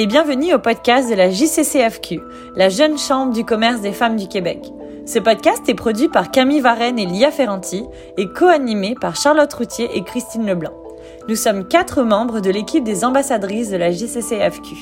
et bienvenue au podcast de la JCCFQ, la jeune chambre du commerce des femmes du Québec. Ce podcast est produit par Camille Varenne et Lia Ferranti et co-animé par Charlotte Routier et Christine Leblanc. Nous sommes quatre membres de l'équipe des ambassadrices de la JCCFQ.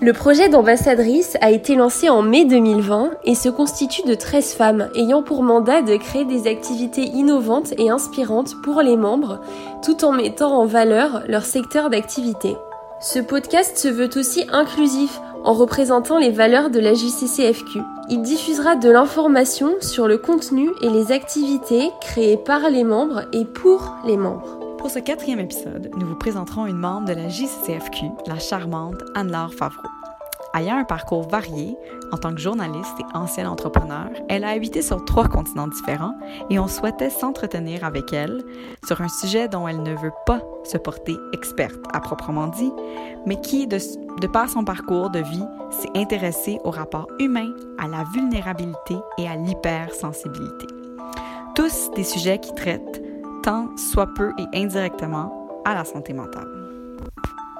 Le projet d'ambassadrice a été lancé en mai 2020 et se constitue de 13 femmes ayant pour mandat de créer des activités innovantes et inspirantes pour les membres tout en mettant en valeur leur secteur d'activité. Ce podcast se veut aussi inclusif en représentant les valeurs de la JCCFQ. Il diffusera de l'information sur le contenu et les activités créées par les membres et pour les membres. Pour ce quatrième épisode, nous vous présenterons une membre de la JCCFQ, la charmante Anne-Laure Favreau. Ayant un parcours varié, en tant que journaliste et ancienne entrepreneur, elle a habité sur trois continents différents et on souhaitait s'entretenir avec elle sur un sujet dont elle ne veut pas se porter experte à proprement dit, mais qui, de, de par son parcours de vie, s'est intéressée au rapport humain, à la vulnérabilité et à l'hypersensibilité. Tous des sujets qui traitent tant soit peu et indirectement à la santé mentale.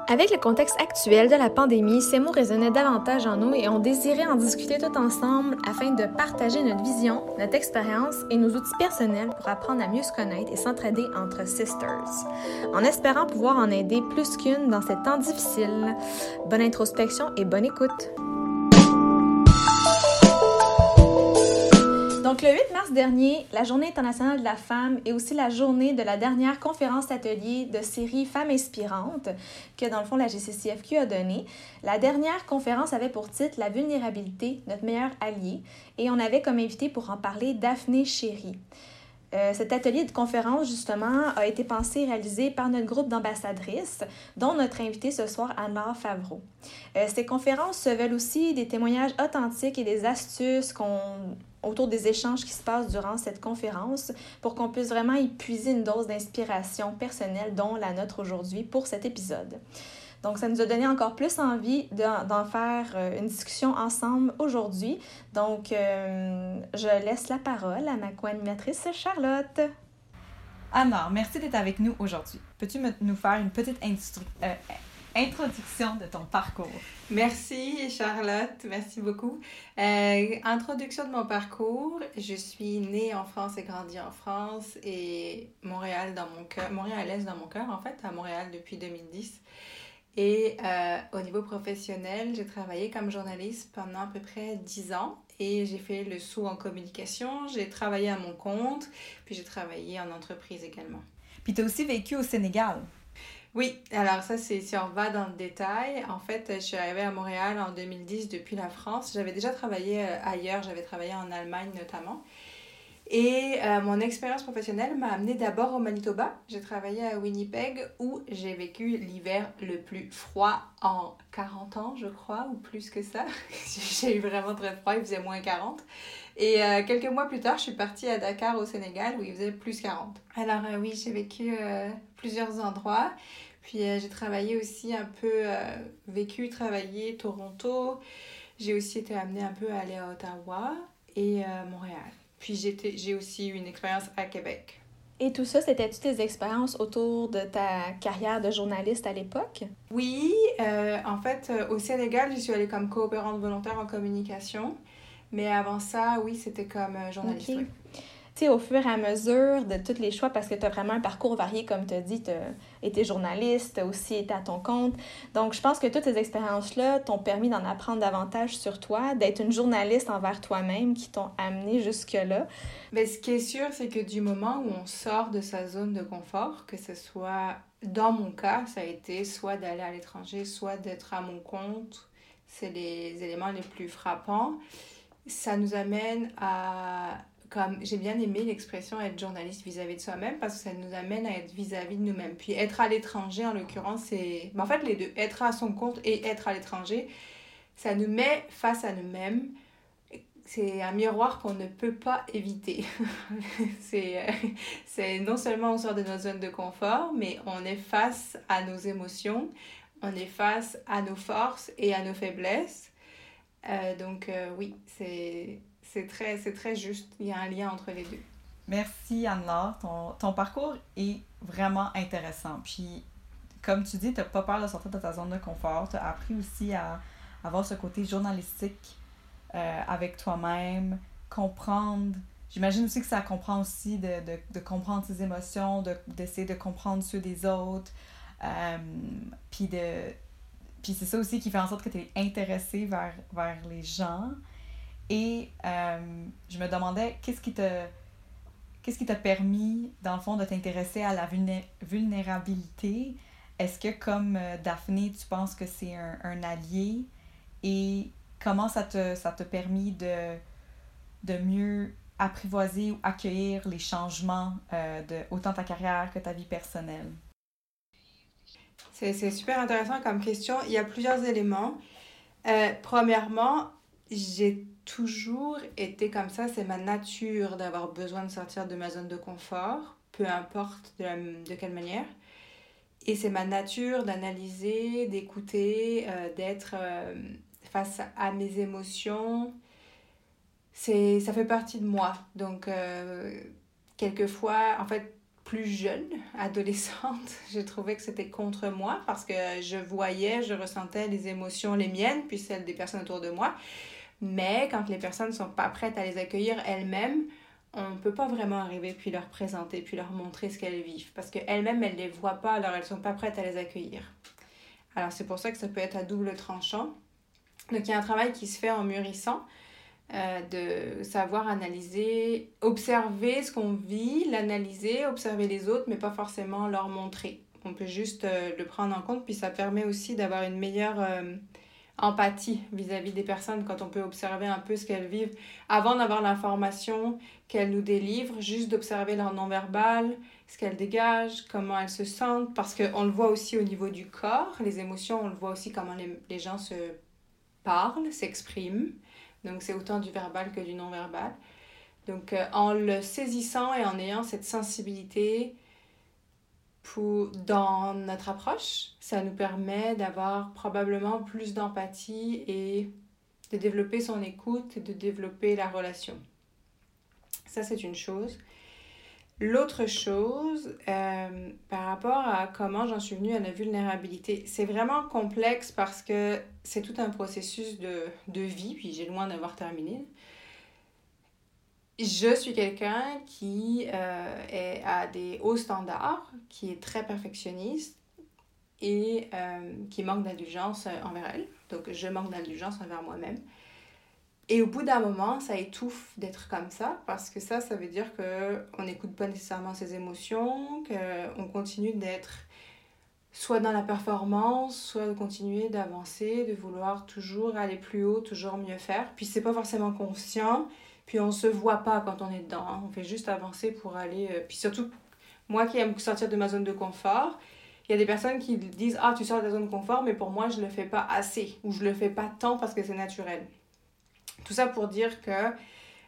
Avec le contexte actuel de la pandémie, ces mots résonnaient davantage en nous et on désirait en discuter tout ensemble afin de partager notre vision, notre expérience et nos outils personnels pour apprendre à mieux se connaître et s'entraider entre sisters. En espérant pouvoir en aider plus qu'une dans ces temps difficiles. Bonne introspection et bonne écoute. Donc, le 8 mars dernier, la Journée internationale de la femme et aussi la journée de la dernière conférence atelier de série Femmes inspirantes que, dans le fond, la GCCFQ a donnée. La dernière conférence avait pour titre La vulnérabilité, notre meilleur allié, et on avait comme invité pour en parler Daphné Chéry. Euh, cet atelier de conférence, justement, a été pensé et réalisé par notre groupe d'ambassadrices, dont notre invitée ce soir, Anne-Laure Favreau. Euh, ces conférences se veulent aussi des témoignages authentiques et des astuces qu'on autour des échanges qui se passent durant cette conférence pour qu'on puisse vraiment y puiser une dose d'inspiration personnelle, dont la nôtre aujourd'hui pour cet épisode. Donc, ça nous a donné encore plus envie d'en faire euh, une discussion ensemble aujourd'hui. Donc, euh, je laisse la parole à ma co-animatrice Charlotte. Anna, merci d'être avec nous aujourd'hui. Peux-tu nous faire une petite euh, introduction de ton parcours? Merci Charlotte, merci beaucoup. introduction de mon parcours, je suis née en France et grandie en France et Montréal dans mon cœur, Montréal-Est dans mon cœur en fait, à Montréal depuis 2010. Et euh, au niveau professionnel, j'ai travaillé comme journaliste pendant à peu près 10 ans et j'ai fait le saut en communication. J'ai travaillé à mon compte, puis j'ai travaillé en entreprise également. Puis tu as aussi vécu au Sénégal. Oui, alors ça, c'est si on va dans le détail. En fait, je suis arrivée à Montréal en 2010 depuis la France. J'avais déjà travaillé euh, ailleurs, j'avais travaillé en Allemagne notamment. Et euh, mon expérience professionnelle m'a amené d'abord au Manitoba. J'ai travaillé à Winnipeg où j'ai vécu l'hiver le plus froid en 40 ans, je crois, ou plus que ça. j'ai eu vraiment très froid, il faisait moins 40. Et euh, quelques mois plus tard, je suis partie à Dakar au Sénégal où il faisait plus 40. Alors oui, j'ai vécu plusieurs endroits. Puis j'ai travaillé aussi un peu, vécu, travaillé Toronto. J'ai aussi été amenée un peu à aller à Ottawa et Montréal. Puis j'ai aussi eu une expérience à Québec. Et tout ça, c'était toutes tes expériences autour de ta carrière de journaliste à l'époque? Oui, euh, en fait, euh, au Sénégal, je suis allée comme coopérante volontaire en communication. Mais avant ça, oui, c'était comme euh, journaliste au fur et à mesure de tous les choix, parce que tu as vraiment un parcours varié, comme tu as dit, tu as été journaliste, as aussi été à ton compte. Donc, je pense que toutes ces expériences-là t'ont permis d'en apprendre davantage sur toi, d'être une journaliste envers toi-même qui t'ont amené jusque-là. Mais ce qui est sûr, c'est que du moment où on sort de sa zone de confort, que ce soit dans mon cas, ça a été soit d'aller à l'étranger, soit d'être à mon compte, c'est les éléments les plus frappants. Ça nous amène à comme j'ai bien aimé l'expression être journaliste vis-à-vis de soi-même parce que ça nous amène à être vis-à-vis de nous-mêmes. Puis être à l'étranger, en l'occurrence, c'est. En fait, les deux, être à son compte et être à l'étranger, ça nous met face à nous-mêmes. C'est un miroir qu'on ne peut pas éviter. c'est, c'est non seulement on sort de notre zone de confort, mais on est face à nos émotions, on est face à nos forces et à nos faiblesses. Euh, donc euh, oui, c'est c'est très, très juste. Il y a un lien entre les deux. Merci Anne-Laure. Ton, ton, parcours est vraiment intéressant. Puis, comme tu dis, tu n'as pas peur de sortir de ta zone de confort. Tu as appris aussi à avoir ce côté journalistique euh, avec toi-même, comprendre. J'imagine aussi que ça comprend aussi de, de, de comprendre ses émotions, d'essayer de, comprendre ceux des autres. Euh, puis de puis c'est ça aussi qui fait en sorte que tu es intéressé vers, vers les gens. Et euh, je me demandais qu'est-ce qui te qu'est-ce qui t'a permis, dans le fond, de t'intéresser à la vulnérabilité? Est-ce que, comme euh, Daphné, tu penses que c'est un, un, allié? Et comment ça te, ça t'a permis de, de mieux apprivoiser ou accueillir les changements euh, de autant ta carrière que ta vie personnelle? C'est super intéressant comme question. Il y a plusieurs éléments. Premièrement, j'ai toujours été comme ça. C'est ma nature d'avoir besoin de sortir de ma zone de confort, peu importe de, quelle manière. Et c'est ma nature d'analyser, d'écouter, euh, d'être euh, face à mes émotions. C'est, ça fait partie de moi. Donc, quelquefois, en fait, plus jeune, adolescente, j'ai trouvé que c'était contre moi parce que je voyais, je ressentais les émotions, les miennes, puis celles des personnes autour de moi. Mais quand les personnes ne sont pas prêtes à les accueillir elles-mêmes, on ne peut pas vraiment arriver puis leur présenter, puis leur montrer ce qu'elles vivent. Parce qu'elles-mêmes, elles ne les voient pas, alors elles ne sont pas prêtes à les accueillir. Alors c'est pour ça que ça peut être à double tranchant. Donc il y a un travail qui se fait en mûrissant. Euh, de savoir analyser, observer ce qu'on vit, l'analyser, observer les autres, mais pas forcément leur montrer. On peut juste euh, le prendre en compte, puis ça permet aussi d'avoir une meilleure euh, empathie vis-à-vis des personnes quand on peut observer un peu ce qu'elles vivent avant d'avoir l'information qu'elles nous délivrent, juste d'observer leur non-verbal, ce qu'elles dégagent, comment elles se sentent, parce qu'on le voit aussi au niveau du corps, les émotions, on le voit aussi comment les, les gens se parlent, s'expriment. Donc c'est autant du verbal que du non-verbal. Donc euh, en le saisissant et en ayant cette sensibilité pour, dans notre approche, ça nous permet d'avoir probablement plus d'empathie et de développer son écoute et de développer la relation. Ça c'est une chose. L'autre chose, euh, par rapport à comment j'en suis venue à la vulnérabilité, c'est vraiment complexe parce que c'est tout un processus de, de vie, puis j'ai loin d'avoir terminé. Je suis quelqu'un qui euh, est, a des hauts standards, qui est très perfectionniste et euh, qui manque d'indulgence envers elle. Donc je manque d'indulgence envers moi-même. Et au bout d'un moment, ça étouffe d'être comme ça, parce que ça, ça veut dire qu'on n'écoute pas nécessairement ses émotions, qu'on continue d'être soit dans la performance, soit de continuer d'avancer, de vouloir toujours aller plus haut, toujours mieux faire. Puis c'est pas forcément conscient, puis on se voit pas quand on est dedans, hein. on fait juste avancer pour aller... Euh, puis surtout, moi qui aime sortir de ma zone de confort, il y a des personnes qui disent Ah, tu sors de ta zone de confort, mais pour moi, je le fais pas assez, ou je le fais pas tant parce que c'est naturel. Tout ça pour dire que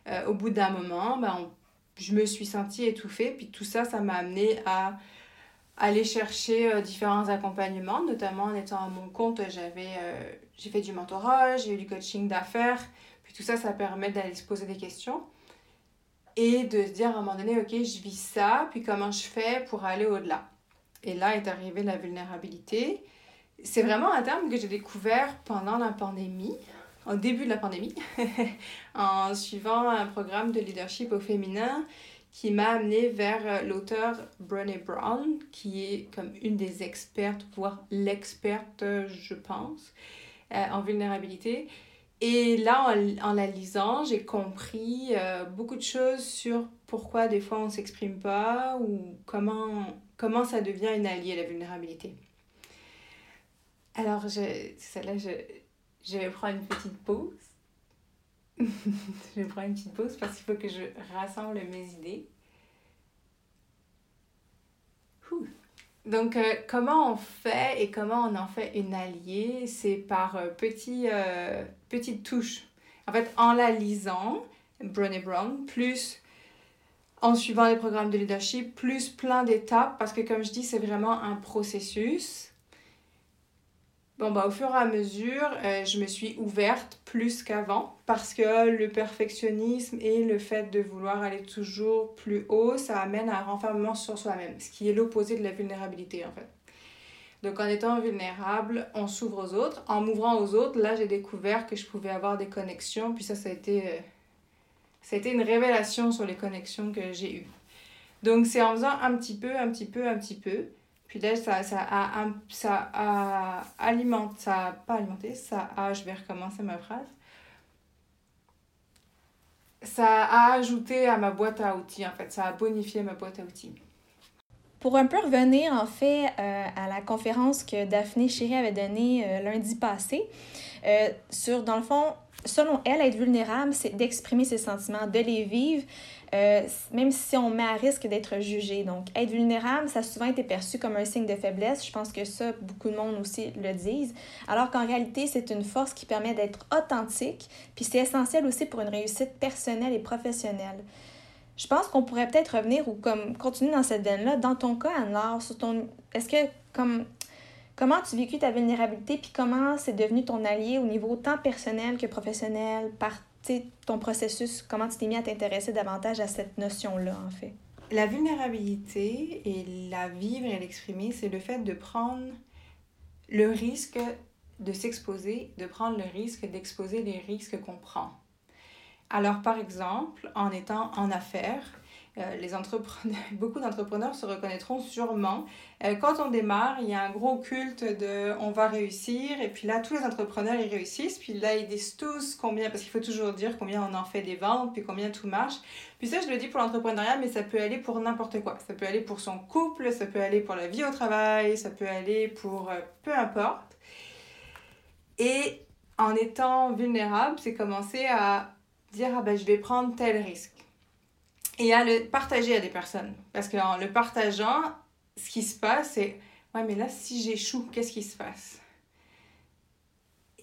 euh, au bout d'un moment, ben, je me suis sentie étouffée. Puis tout ça, ça m'a amené à aller chercher euh, différents accompagnements, notamment en étant à mon compte, j'avais j'ai fait du mentorat, j'ai eu du coaching d'affaires. Tout ça, ça permet d'aller se poser des questions et de se dire à un moment donné, ok, je vis ça, puis comment je fais pour aller au-delà. Et là est arrivée la vulnérabilité. C'est vraiment un terme que j'ai découvert pendant la pandémie au début de la pandémie, en suivant un programme de leadership au féminin qui m'a amené vers euh, l'auteur Brené Brown, qui est comme une des expertes, voire l'experte, je pense, euh, en vulnérabilité. Et là, en, la lisant, j'ai compris euh, beaucoup de choses sur pourquoi des fois on ne s'exprime pas ou comment, comment ça devient une alliée, la vulnérabilité. Alors, je, là, je, je vais prendre une petite pause. je vais prendre une petite pause parce qu'il faut que je rassemble mes idées. Donc, euh, comment on fait et comment on en fait une alliée? C'est par euh, euh, petites touches. En fait, en la lisant, Brené Brown, plus en suivant les programmes de leadership, plus plein d'étapes, parce que comme je dis, c'est vraiment un processus. Bon, bah, au fur et à mesure, euh, je me suis ouverte plus qu'avant parce que le perfectionnisme et le fait de vouloir aller toujours plus haut, ça amène à un renfermement sur soi-même, ce qui est l'opposé de la vulnérabilité en fait. Donc en étant vulnérable, on s'ouvre aux autres. En m'ouvrant aux autres, là, j'ai découvert que je pouvais avoir des connexions. Puis ça, ça a été, euh, ça a été une révélation sur les connexions que j'ai eues. Donc c'est en faisant un petit peu, un petit peu, un petit peu. Puis là, ça, ça, a, ça a alimenté, ça a pas alimenté, ça a, je vais recommencer ma phrase. Ça a ajouté à ma boîte à outils, en fait. Ça a bonifié ma boîte à outils. Pour un peu revenir en fait euh, à la conférence que Daphné Chéri avait donnée euh, lundi passé, euh, sur dans le fond, selon elle, être vulnérable, c'est d'exprimer ses sentiments, de les vivre, même si on met à risque d'être jugé. Donc, être vulnérable, ça a souvent été perçu comme un signe de faiblesse. Je pense que ça, beaucoup de monde aussi le disent. Alors qu'en réalité, c'est une force qui permet d'être authentique, puis c'est essentiel aussi pour une réussite personnelle et professionnelle. Je pense qu'on pourrait peut-être revenir ou comme continuer dans cette veine-là. Dans ton cas, Anne-Laure, ton... est-ce que comme comment tu vécu ta vulnérabilité puis comment c'est devenu ton allié au niveau tant personnel que professionnel par ton processus, comment tu t'es mis à t'intéresser davantage à cette notion-là en fait? La vulnérabilité et la vivre et l'exprimer, c'est le fait de prendre le risque de s'exposer, de prendre le risque d'exposer les risques qu'on prend. Alors, par exemple, en étant en affaires, euh, les entrepreneurs, beaucoup d'entrepreneurs se reconnaîtront sûrement. Euh, quand on démarre, il y a un gros culte de on va réussir, et puis là, tous les entrepreneurs, ils réussissent, puis là, ils disent tous combien, parce qu'il faut toujours dire combien on en fait des ventes, puis combien tout marche. Puis ça, je le dis pour l'entrepreneuriat, mais ça peut aller pour n'importe quoi. Ça peut aller pour son couple, ça peut aller pour la vie au travail, ça peut aller pour euh, peu importe. Et en étant vulnérable, c'est commencer à dire ah ben je vais prendre tel risque et à le partager à des personnes. Parce qu'en le partageant ce qui se passe c'est ouais mais là si j'échoue qu'est-ce qui se passe?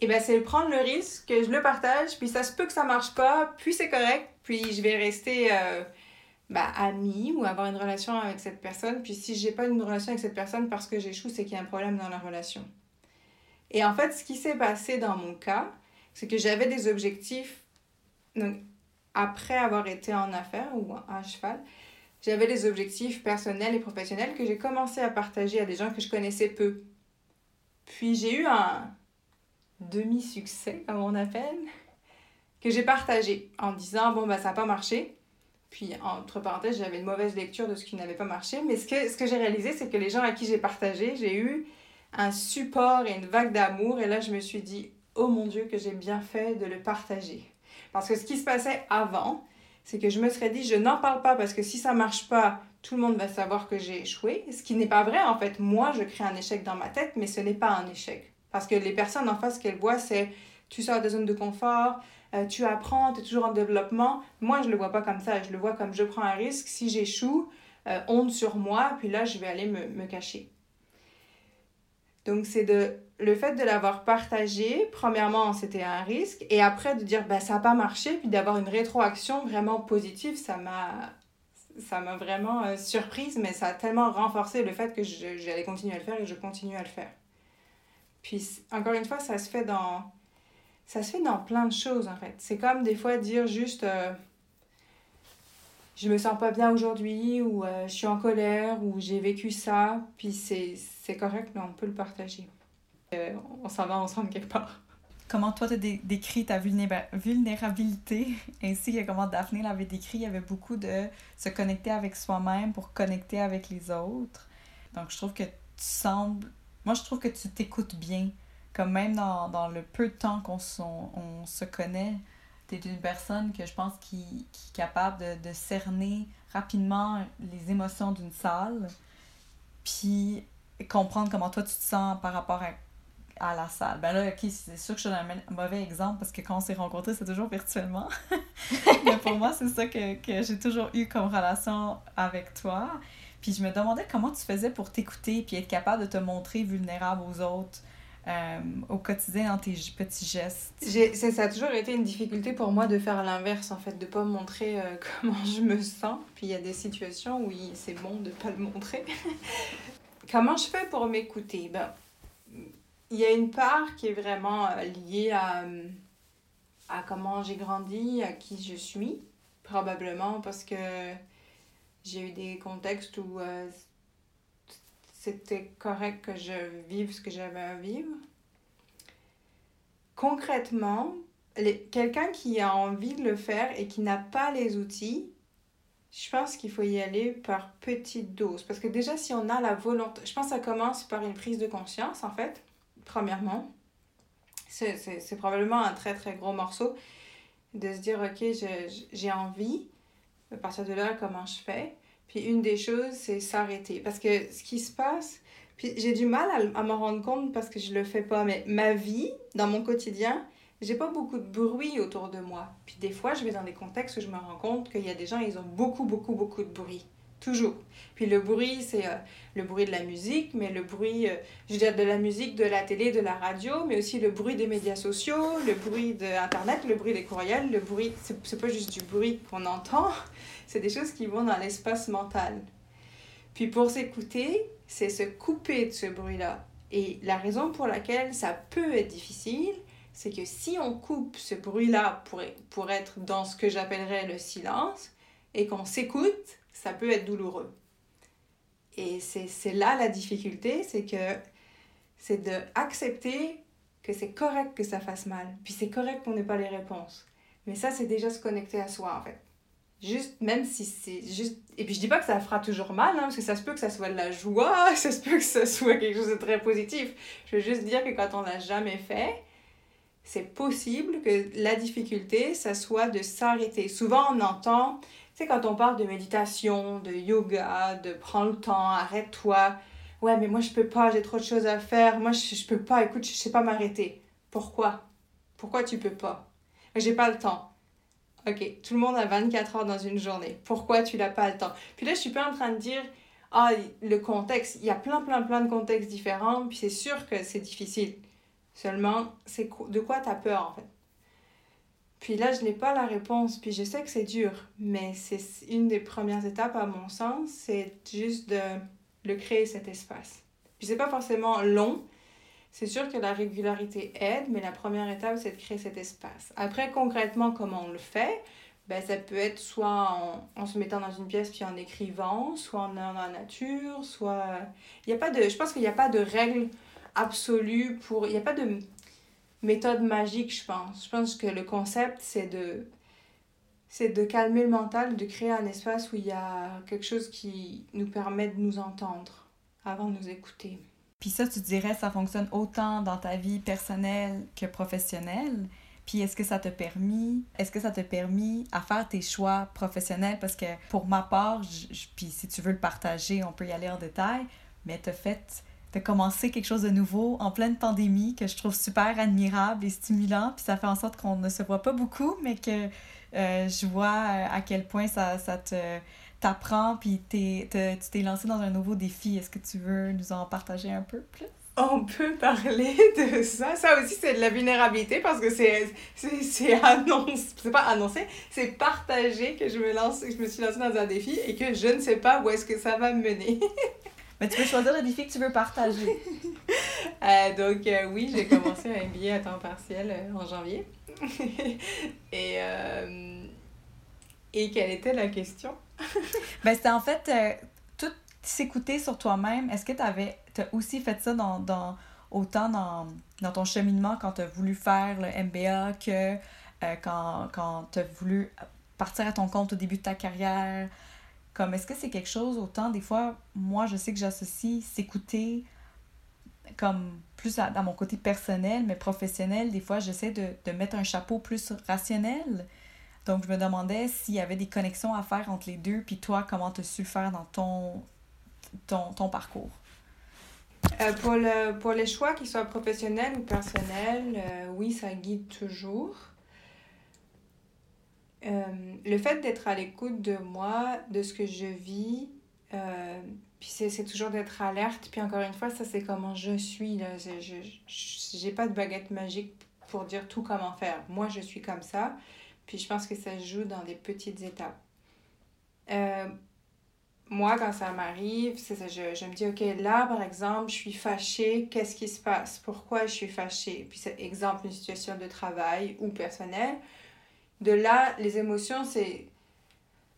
Et ben c'est prendre le risque que je le partage puis ça se peut que ça marche pas puis c'est correct puis je vais rester euh, bah, amie ou avoir une relation avec cette personne puis si j'ai pas une relation avec cette personne parce que j'échoue c'est qu'il y a un problème dans la relation. Et en fait ce qui s'est passé dans mon cas c'est que j'avais des objectifs donc, après avoir été en affaires ou à cheval, j'avais des objectifs personnels et professionnels que j'ai commencé à partager à des gens que je connaissais peu. Puis j'ai eu un demi-succès, comme on appelle, que j'ai partagé en disant bon, bah ça n'a pas marché. Puis, entre parenthèses, j'avais une mauvaise lecture de ce qui n'avait pas marché. Mais ce que, ce que j'ai réalisé, c'est que les gens à qui j'ai partagé, j'ai eu un support et une vague d'amour. Et là, je me suis dit, oh mon Dieu, que j'ai bien fait de le partager. Parce que ce qui se passait avant, c'est que je me serais dit, je n'en parle pas parce que si ça marche pas, tout le monde va savoir que j'ai échoué. Ce qui n'est pas vrai, en fait. Moi, je crée un échec dans ma tête, mais ce n'est pas un échec. Parce que les personnes en face, qu'elles voient, c'est tu sors de zone de confort, euh, tu apprends, tu es toujours en développement. Moi, je ne le vois pas comme ça. Je le vois comme je prends un risque. Si j'échoue, euh, honte sur moi, puis là, je vais aller me, me cacher. Donc, c'est de le fait de l'avoir partagé, premièrement, c'était un risque, et après de dire bah, ça n'a pas marché, puis d'avoir une rétroaction vraiment positive, ça m'a ça m'a vraiment euh, surprise, mais ça a tellement renforcé le fait que j'allais continuer à le faire et je continue à le faire. Puis encore une fois, ça se fait dans ça se fait dans plein de choses en fait. C'est comme des fois dire juste euh, je me sens pas bien aujourd'hui ou euh, je suis en colère ou j'ai vécu ça, puis c'est correct, mais on peut le partager. On s'en va ensemble quelque part. Comment toi, tu as décrit ta vulnérabilité, ainsi que comment Daphné l'avait décrit, il y avait beaucoup de se connecter avec soi-même pour connecter avec les autres. Donc, je trouve que tu sembles... Moi, je trouve que tu t'écoutes bien. Comme même dans, dans le peu de temps qu'on on se connaît, tu es une personne que je pense qui, qui est capable de, de cerner rapidement les émotions d'une salle, puis comprendre comment toi tu te sens par rapport à à la salle. Ben là, ok, c'est sûr que je suis un mauvais exemple parce que quand on s'est rencontrés, c'est toujours virtuellement. Mais pour moi, c'est ça que, que j'ai toujours eu comme relation avec toi. Puis je me demandais comment tu faisais pour t'écouter puis être capable de te montrer vulnérable aux autres. Euh, au quotidien dans tes petits gestes? Ça a toujours été une difficulté pour moi de faire l'inverse, en fait, de pas montrer euh, comment je me sens. Puis il y a des situations où c'est bon de pas le montrer. comment je fais pour m'écouter? Ben, il y a une part qui est vraiment euh, liée à, euh, à comment j'ai grandi, à qui je suis, probablement parce que j'ai eu des contextes où euh, c'était correct que je vive ce que j'avais à vivre. Concrètement, quelqu'un qui a envie de le faire et qui n'a pas les outils, je pense qu'il faut y aller par petites doses. Parce que déjà, si on a la volonté, je pense que ça commence par une prise de conscience, en fait, premièrement. C'est probablement un très, très gros morceau de se dire, OK, j'ai envie. À partir de là, comment je fais? Puis une des choses, c'est s'arrêter. Parce que ce qui se passe, puis j'ai du mal à, à m'en rendre compte parce que je le fais pas, mais ma vie, dans mon quotidien, j'ai pas beaucoup de bruit autour de moi. Puis des fois, je vais dans des contextes où je me rends compte qu'il y a des gens, ils ont beaucoup, beaucoup, beaucoup de bruit. Toujours. Puis le bruit, c'est euh, le bruit de la musique, mais le bruit, euh, je veux dire, de la musique, de la télé, de la radio, mais aussi le bruit des médias sociaux, le bruit de Internet, le bruit des courriels, le bruit, c'est pas juste du bruit qu'on entend, c'est des choses qui vont dans l'espace mental. Puis pour s'écouter, c'est se couper de ce bruit-là. Et la raison pour laquelle ça peut être difficile, c'est que si on coupe ce bruit-là pour, pour être dans ce que j'appellerais le silence, et qu'on s'écoute, ça peut être douloureux. Et c'est là la difficulté, c'est que c'est d'accepter que c'est correct que ça fasse mal, puis c'est correct qu'on n'ait pas les réponses. Mais ça, c'est déjà se connecter à soi, en fait. Juste, même si c'est juste... Et puis je dis pas que ça fera toujours mal, hein, parce que ça se peut que ça soit de la joie, ça se peut que ça soit quelque chose de très positif. Je veux juste dire que quand on l'a jamais fait, c'est possible que la difficulté, ça soit de s'arrêter. Souvent, on entend, sais, quand on parle de méditation, de yoga, de prendre le temps, arrête-toi. Ouais, mais moi, je peux pas, j'ai trop de choses à faire. Moi, je, je peux pas, écoute, je sais pas m'arrêter. Pourquoi? Pourquoi tu peux pas? J'ai pas le temps. Ok, tout le monde a 24 heures dans une journée. Pourquoi tu n'as pas le temps? Puis là, je suis pas en train de dire, ah, le contexte, il y a plein, plein, plein de contextes différents, puis c'est sûr que c'est difficile. Seulement, c'est de quoi tu as peur en fait? Puis là, je n'ai pas la réponse, puis je sais que c'est dur, mais c'est une des premières étapes à mon sens, c'est juste de le créer cet espace. Puis c'est pas forcément long, c'est sûr que la régularité aide, mais la première étape, c'est de créer cet espace. Après, concrètement, comment on le fait? Ben, ça peut être soit en, se mettant dans une pièce puis en écrivant, soit en allant dans la nature, soit... Il y a pas de... Je pense qu'il n'y a pas de règle absolue pour... Il n'y a pas de méthode magique, je pense. Je pense que le concept, c'est de c'est de calmer le mental, de créer un espace où il y a quelque chose qui nous permet de nous entendre avant de nous écouter. Puis ça, tu dirais, ça fonctionne autant dans ta vie personnelle que professionnelle. Puis est-ce que ça t'a permis, est-ce que ça t'a permis à faire tes choix professionnels? Parce que pour ma part, puis si tu veux le partager, on peut y aller en détail, mais t'as fait de commencer quelque chose de nouveau en pleine pandémie que je trouve super admirable et stimulant. Puis ça fait en sorte qu'on ne se voit pas beaucoup, mais que euh, je vois euh, à quel point ça, ça te t'apprend, puis tu t'es lancé dans un nouveau défi. Est-ce que tu veux nous en partager un peu plus? On peut parler de ça. Ça aussi, c'est de la vulnérabilité parce que c'est annoncé, c'est pas annoncé, c'est partagé que je me lance, je me suis lancée dans un défi et que je ne sais pas où est-ce que ça va me mener. Mais tu peux choisir le défi que tu veux partager. Euh, donc, euh, oui, j'ai commencé un MBA à temps partiel euh, en janvier. et, et quelle était la question? ben, c'était en fait tout s'écouter sur toi-même. Est-ce que tu avais as aussi fait ça dans, dans autant dans, dans ton cheminement quand tu as voulu faire le MBA que quand, quand tu as voulu partir à ton compte au début de ta carrière? Comme, est-ce que c'est quelque chose, autant des fois, moi, je sais que j'associe s'écouter comme plus dans mon côté personnel, mais professionnel, des fois, j'essaie de, de mettre un chapeau plus rationnel. Donc, je me demandais s'il y avait des connexions à faire entre les deux, puis toi, comment as su faire dans ton, ton, ton parcours? Euh, pour, le, pour les choix, qu'ils soient professionnels ou personnels, euh, oui, ça guide toujours. Euh, le fait d'être à l'écoute de moi, de ce que je vis, euh, puis c'est toujours d'être alerte. Puis encore une fois, ça c'est comment je suis. Là. Je n'ai pas de baguette magique pour dire tout comment faire. Moi, je suis comme ça. Puis je pense que ça se joue dans des petites étapes. Euh, moi, quand ça m'arrive, je, je me dis, OK, là, par exemple, je suis fâchée, qu'est-ce qui se passe? Pourquoi je suis fâchée? Puis c'est exemple, une situation de travail ou personnelle de là, les émotions, c'est.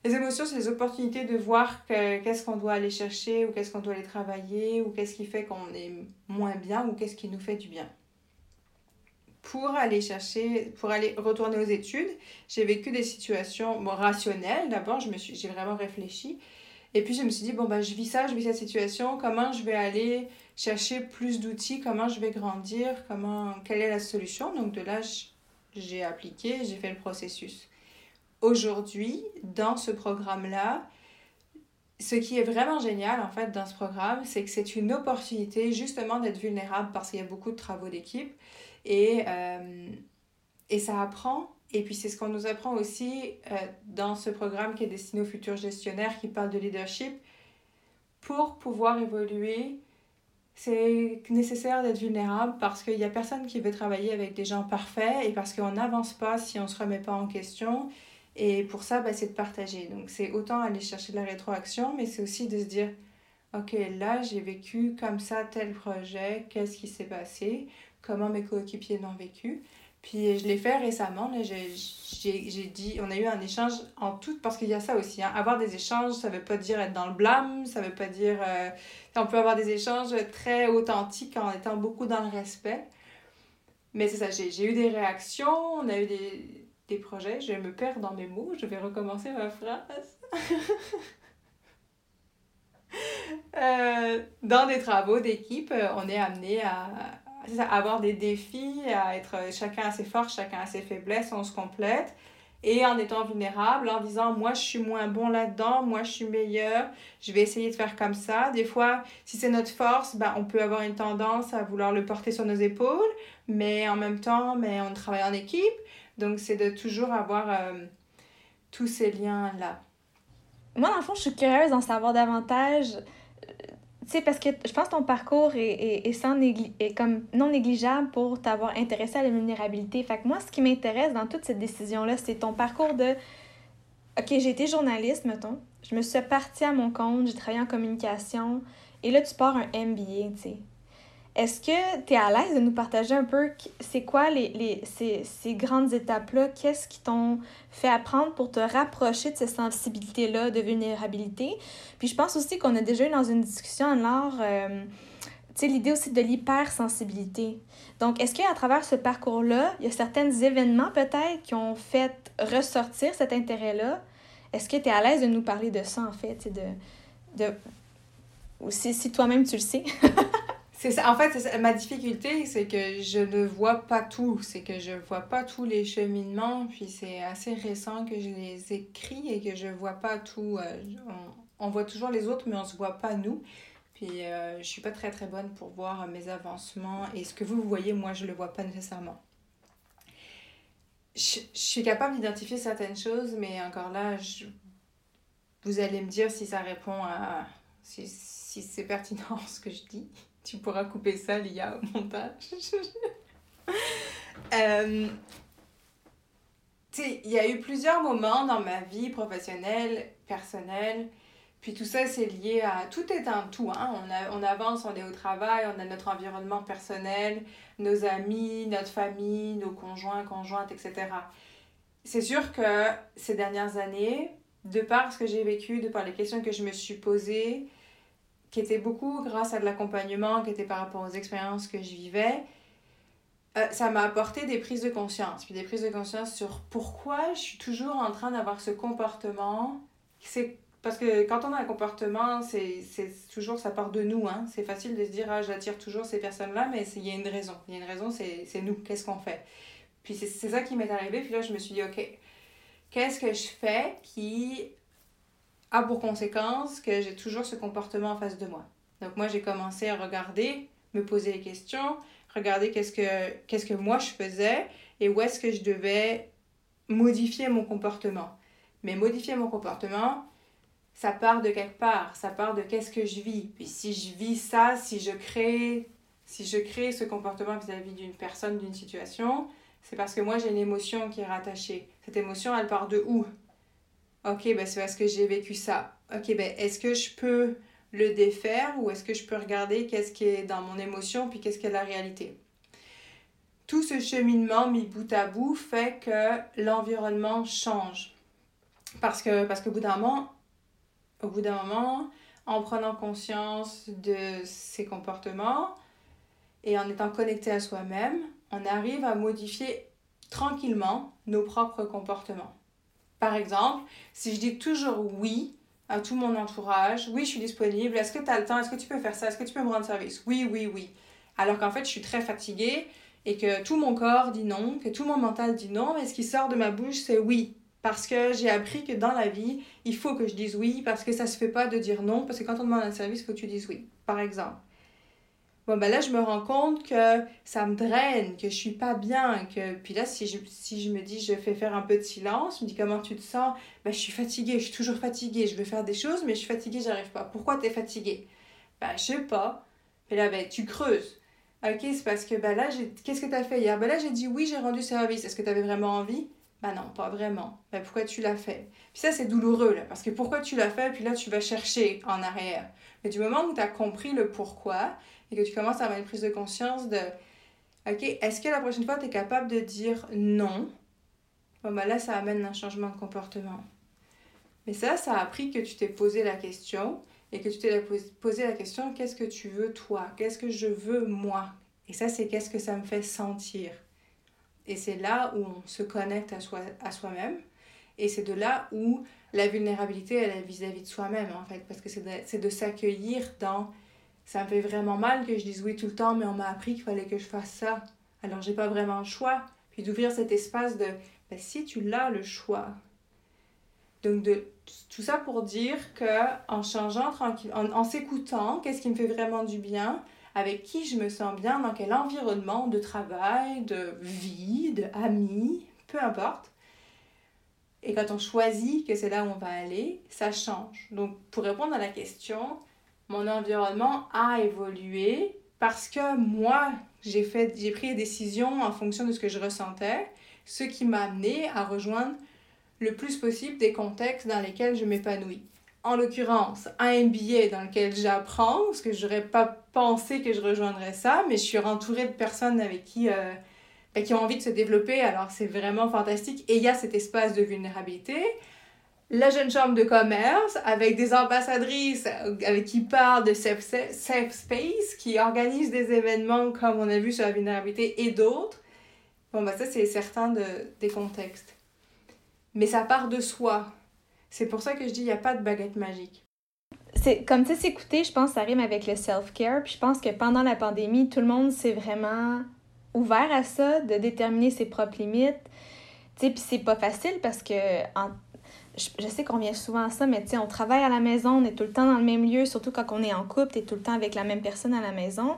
Les émotions, c'est des opportunités de voir qu'est-ce qu'on doit aller chercher ou qu'est-ce qu'on doit aller travailler ou qu'est-ce qui fait qu'on est moins bien ou qu'est-ce qui nous fait du bien. Pour aller chercher, pour aller retourner aux études, j'ai vécu des situations rationnelles. D'abord, j'ai vraiment réfléchi. Et puis, je me suis dit, bon, ben, je vis ça, je vis cette situation. Comment je vais aller chercher plus d'outils? Comment je vais grandir? Comment, quelle est la solution? Donc, de là, j'ai appliqué, j'ai fait le processus aujourd'hui, dans ce programme-là, ce qui est vraiment génial en fait dans ce programme, c'est que c'est une opportunité justement d'être vulnérable parce qu'il y a beaucoup de travaux d'équipe et, euh, et ça apprend. Et puis c'est ce qu'on nous apprend aussi euh, dans ce programme qui est destiné aux futurs gestionnaires qui parle de leadership. Pour pouvoir évoluer, c'est nécessaire d'être vulnérable parce qu'il n'y a personne qui veut travailler avec des gens parfaits et parce qu'on n'avance pas si on ne se remet pas en question et pour ça, bah, c'est de partager. Donc, c'est autant aller chercher de la rétroaction, mais c'est aussi de se dire, OK, là, j'ai vécu comme ça tel projet, qu'est-ce qui s'est passé, comment mes coéquipiers l'ont vécu? Puis, je l'ai fait récemment, j'ai dit, on a eu un échange en tout, parce qu'il y a ça aussi, hein. avoir des échanges, ça veut pas dire être dans le blâme, ça veut pas dire... Euh, on peut avoir des échanges très authentiques en étant beaucoup dans le respect. Mais c'est ça, j'ai eu des réactions, on a eu des, des projets. Je me perds dans mes mots. Je vais recommencer ma phrase. Euh, dans des travaux d'équipe, on est amené à, avoir des défis, à être chacun a ses forces, chacun a ses faiblesses, on se complète. Et en étant vulnérable, en disant moi je suis moins bon là-dedans, moi je suis meilleur, je vais essayer de faire comme ça. Des fois, si c'est notre force, ben, on peut avoir une tendance à vouloir le porter sur nos épaules, mais en même temps, mais on travaille en équipe. Donc, c'est de toujours avoir euh, tous ces liens-là. Moi, dans le fond, je suis curieuse d'en savoir davantage. Tu sais, parce que je pense que ton parcours est, est, sans est comme non négligeable pour t'avoir intéressé à la vulnérabilité. Fait que moi, ce qui m'intéresse dans toute cette décision-là, c'est ton parcours de OK, j'ai été journaliste, mettons. Je me suis partie à mon compte, j'ai travaillé en communication. Et là, tu pars un MBA, tu sais. Est-ce que tu es à l'aise de nous partager un peu c'est quoi les, les, ces, ces grandes étapes-là? Qu'est-ce qui t'ont fait apprendre pour te rapprocher de ces sensibilités-là de vulnérabilité? Puis je pense aussi qu'on a déjà eu dans une discussion alors euh, l'idée aussi de l'hypersensibilité. Donc, est-ce qu'à travers ce parcours-là, il y a certains événements peut-être qui ont fait ressortir cet intérêt-là? Est-ce que tu es à l'aise de nous parler de ça, en fait, de, de... ou si toi-même tu le sais? C'est ça. En fait, ma difficulté, c'est que je ne vois pas tout. C'est que je ne vois pas tous les cheminements. Puis c'est assez récent que je les écris et que je ne vois pas tout. Euh, on, voit toujours les autres, mais on ne se voit pas nous. Puis euh, je ne suis pas très très bonne pour voir mes avancements. Et ce que vous voyez, moi, je ne le vois pas nécessairement. Je, suis capable d'identifier certaines choses, mais encore là, vous allez me dire si ça répond à. si, si c'est pertinent ce que je dis. Tu pourras couper ça, Lia, au montage. euh, il y a eu plusieurs moments dans ma vie professionnelle, personnelle, puis tout ça, c'est lié à... Tout est un tout, hein? On, on avance, on est au travail, on a notre environnement personnel, nos amis, notre famille, nos conjoints, conjointes, etc. C'est sûr que ces dernières années, de par ce que j'ai vécu, de par les questions que je me suis posées, qui était beaucoup grâce à de l'accompagnement, qui était par rapport aux expériences que je vivais, euh, ça m'a apporté des prises de conscience. Puis des prises de conscience sur pourquoi je suis toujours en train d'avoir ce comportement. C'est parce que quand on a un comportement, c'est toujours, ça part de nous. Hein. C'est facile de se dire, ah, j'attire toujours ces personnes-là, mais il y a une raison. Il y a une raison, c'est nous. Qu'est-ce qu'on fait? Puis c'est ça qui m'est arrivé. Puis là, je me suis dit, OK, qu'est-ce que je fais qui a pour conséquence que j'ai toujours ce comportement en face de moi. Donc moi, j'ai commencé à regarder, me poser des questions, regarder qu'est-ce que, qu'est-ce que moi je faisais et où est-ce que je devais modifier mon comportement. Mais modifier mon comportement, ça part de quelque part, ça part de qu'est-ce que je vis. Puis si je vis ça, si je crée, si je crée ce comportement vis-à-vis d'une personne, d'une situation, c'est parce que moi j'ai une émotion qui est rattachée. Cette émotion, elle part de où? OK, ben c'est parce que j'ai vécu ça. OK, ben est-ce que je peux le défaire ou est-ce que je peux regarder qu'est-ce qui est dans mon émotion puis qu'est-ce qui est la réalité? Tout ce cheminement mis bout à bout fait que l'environnement change. Parce que parce qu'au bout d'un moment, au bout d'un moment, en prenant conscience de ses comportements et en étant connecté à soi-même, on arrive à modifier tranquillement nos propres comportements. Par exemple, si je dis toujours oui à tout mon entourage, oui, je suis disponible, est-ce que tu as le temps, est-ce que tu peux faire ça, est-ce que tu peux me rendre service? Oui, oui, oui. Alors qu'en fait, je suis très fatiguée et que tout mon corps dit non, que tout mon mental dit non, mais ce qui sort de ma bouche, c'est oui. Parce que j'ai appris que dans la vie, il faut que je dise oui, parce que ça se fait pas de dire non, parce que quand on demande un service, il faut que tu dises oui, par exemple. Bon, ben là, je me rends compte que ça me draine, que je suis pas bien, que... Puis là, si je, si je me dis, je fais faire un peu de silence, je me dis, comment tu te sens? Ben, je suis fatiguée, je suis toujours fatiguée, je veux faire des choses, mais je suis fatiguée, j'arrive pas. Pourquoi tu es fatiguée? Ben, je sais pas. Et là, ben, tu creuses. Ok, c'est parce que, ben là, qu'est-ce que tu as fait hier? Ben là, j'ai dit, oui, j'ai rendu service. Est-ce que tu avais vraiment envie? Ben non, pas vraiment. Ben pourquoi tu l'as fait? Puis ça, c'est douloureux, là, parce que pourquoi tu l'as fait, puis là, tu vas chercher en arrière. Mais du moment où tu as compris le pourquoi, et que tu commences à avoir une prise de conscience de OK, est-ce que la prochaine fois, tu es capable de dire non? Bon, ben là, ça amène un changement de comportement. Mais ça, ça a appris que tu t'es posé la question et que tu t'es posé la question qu'est-ce que tu veux toi? Qu'est-ce que je veux moi? Et ça, c'est qu'est-ce que ça me fait sentir? Et c'est là où on se connecte à, soi, à soi-même. Et c'est de là où la vulnérabilité, elle est vis-à-vis de soi-même, en fait. Parce que c'est de, de s'accueillir dans ça me fait vraiment mal que je dise oui tout le temps, mais on m'a appris qu'il fallait que je fasse ça. Alors j'ai pas vraiment le choix. Puis d'ouvrir cet espace de ben, si tu l'as le choix. Donc de tout ça pour dire que en changeant tranquille, en, s'écoutant, qu'est-ce qui me fait vraiment du bien, avec qui je me sens bien, dans quel environnement de travail, de vie, de amis, peu importe. Et quand on choisit que c'est là où on va aller, ça change. Donc pour répondre à la question, mon environnement a évolué parce que moi, j'ai fait j'ai pris des décisions en fonction de ce que je ressentais, ce qui m'a amené à rejoindre le plus possible des contextes dans lesquels je m'épanouis. En l'occurrence, un MBA dans lequel j'apprends, parce que j'aurais pas pensé que je rejoindrais ça, mais je suis entourée de personnes avec qui, euh, ben, qui ont envie de se développer, alors c'est vraiment fantastique. Et il y a cet espace de vulnérabilité, la jeune chambre de commerce avec des ambassadrices avec qui parlent de safe, space, qui organisent des événements comme on a vu sur la vulnérabilité et d'autres. Bon, bah ça, c'est certain de, des contextes. Mais ça part de soi. C'est pour ça que je dis, il n'y a pas de baguette magique. C'est comme sais, s'écouter, je pense, ça rime avec le self-care. Puis je pense que pendant la pandémie, tout le monde s'est vraiment ouvert à ça, de déterminer ses propres limites. Tu sais, puis c'est pas facile parce que je, sais qu'on vient souvent à ça, mais tu sais, on travaille à la maison, on est tout le temps dans le même lieu, surtout quand on est en couple, tu es tout le temps avec la même personne à la maison.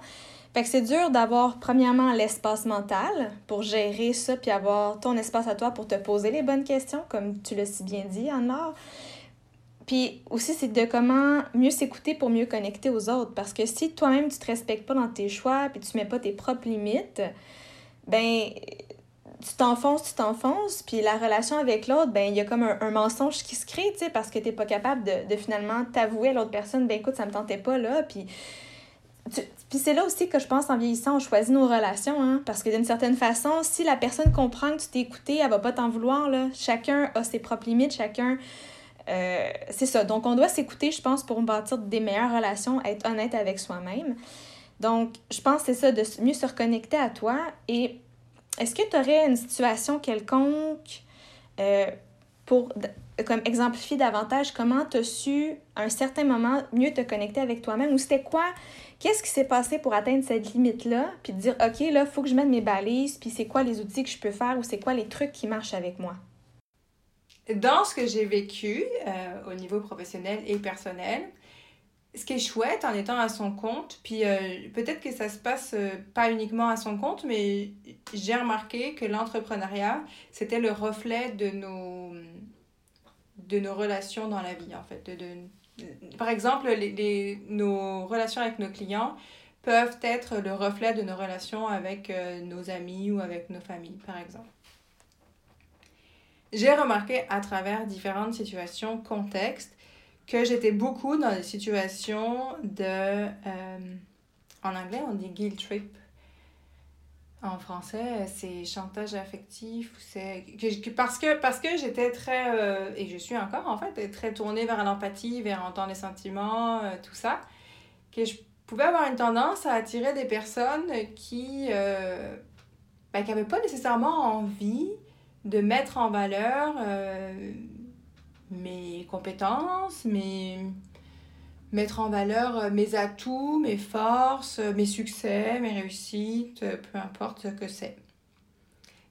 Fait que c'est dur d'avoir, premièrement, l'espace mental pour gérer ça, puis avoir ton espace à toi pour te poser les bonnes questions, comme tu l'as si bien dit, Anne-Laure. Puis aussi, c'est de comment mieux s'écouter pour mieux connecter aux autres. Parce que si toi-même, tu te respectes pas dans tes choix, puis tu mets pas tes propres limites, ben tu t'enfonces, tu t'enfonces, puis la relation avec l'autre, ben il y a comme un, mensonge qui se crée, tu sais, parce que t'es pas capable de, finalement t'avouer à l'autre personne, ben écoute, ça me tentait pas là, puis... Puis c'est là aussi que je pense, en vieillissant, on choisit nos relations, hein, parce que d'une certaine façon, si la personne comprend que tu t'es écouté, elle va pas t'en vouloir, là. Chacun a ses propres limites, chacun... Euh, c'est ça. Donc, on doit s'écouter, je pense, pour bâtir des meilleures relations, être honnête avec soi-même. Donc, je pense que c'est ça, de mieux se reconnecter à toi et est-ce que tu aurais une situation quelconque euh, pour comme exemplifier davantage comment tu as su à un certain moment mieux te connecter avec toi-même? Ou c'était quoi? Qu'est-ce qui s'est passé pour atteindre cette limite là puis dire OK là faut que je mette mes balises puis c'est quoi les outils que je peux faire ou c'est quoi les trucs qui marchent avec moi? Dans ce que j'ai vécu euh, au niveau professionnel et personnel, ce qui est chouette en étant à son compte, puis euh, peut-être que ça se passe euh, pas uniquement à son compte, mais j'ai remarqué que l'entrepreneuriat, c'était le reflet de nos, de nos relations dans la vie, en fait. De, par exemple, les, les, nos relations avec nos clients peuvent être le reflet de nos relations avec euh, nos amis ou avec nos familles, par exemple. J'ai remarqué à travers différentes situations, contextes, que j'étais beaucoup dans des situations de... Euh, en anglais, on dit guilt trip. En français, c'est chantage affectif. C'est parce que parce que j'étais très euh, et je suis encore en fait très tournée vers l'empathie, vers entendre les sentiments, euh, tout ça, que je pouvais avoir une tendance à attirer des personnes qui ben, qui n'avaient pas nécessairement envie de mettre en valeur mes compétences, mes mettre en valeur euh, mes atouts, mes forces, euh, mes succès, mes réussites, euh, peu importe ce que c'est.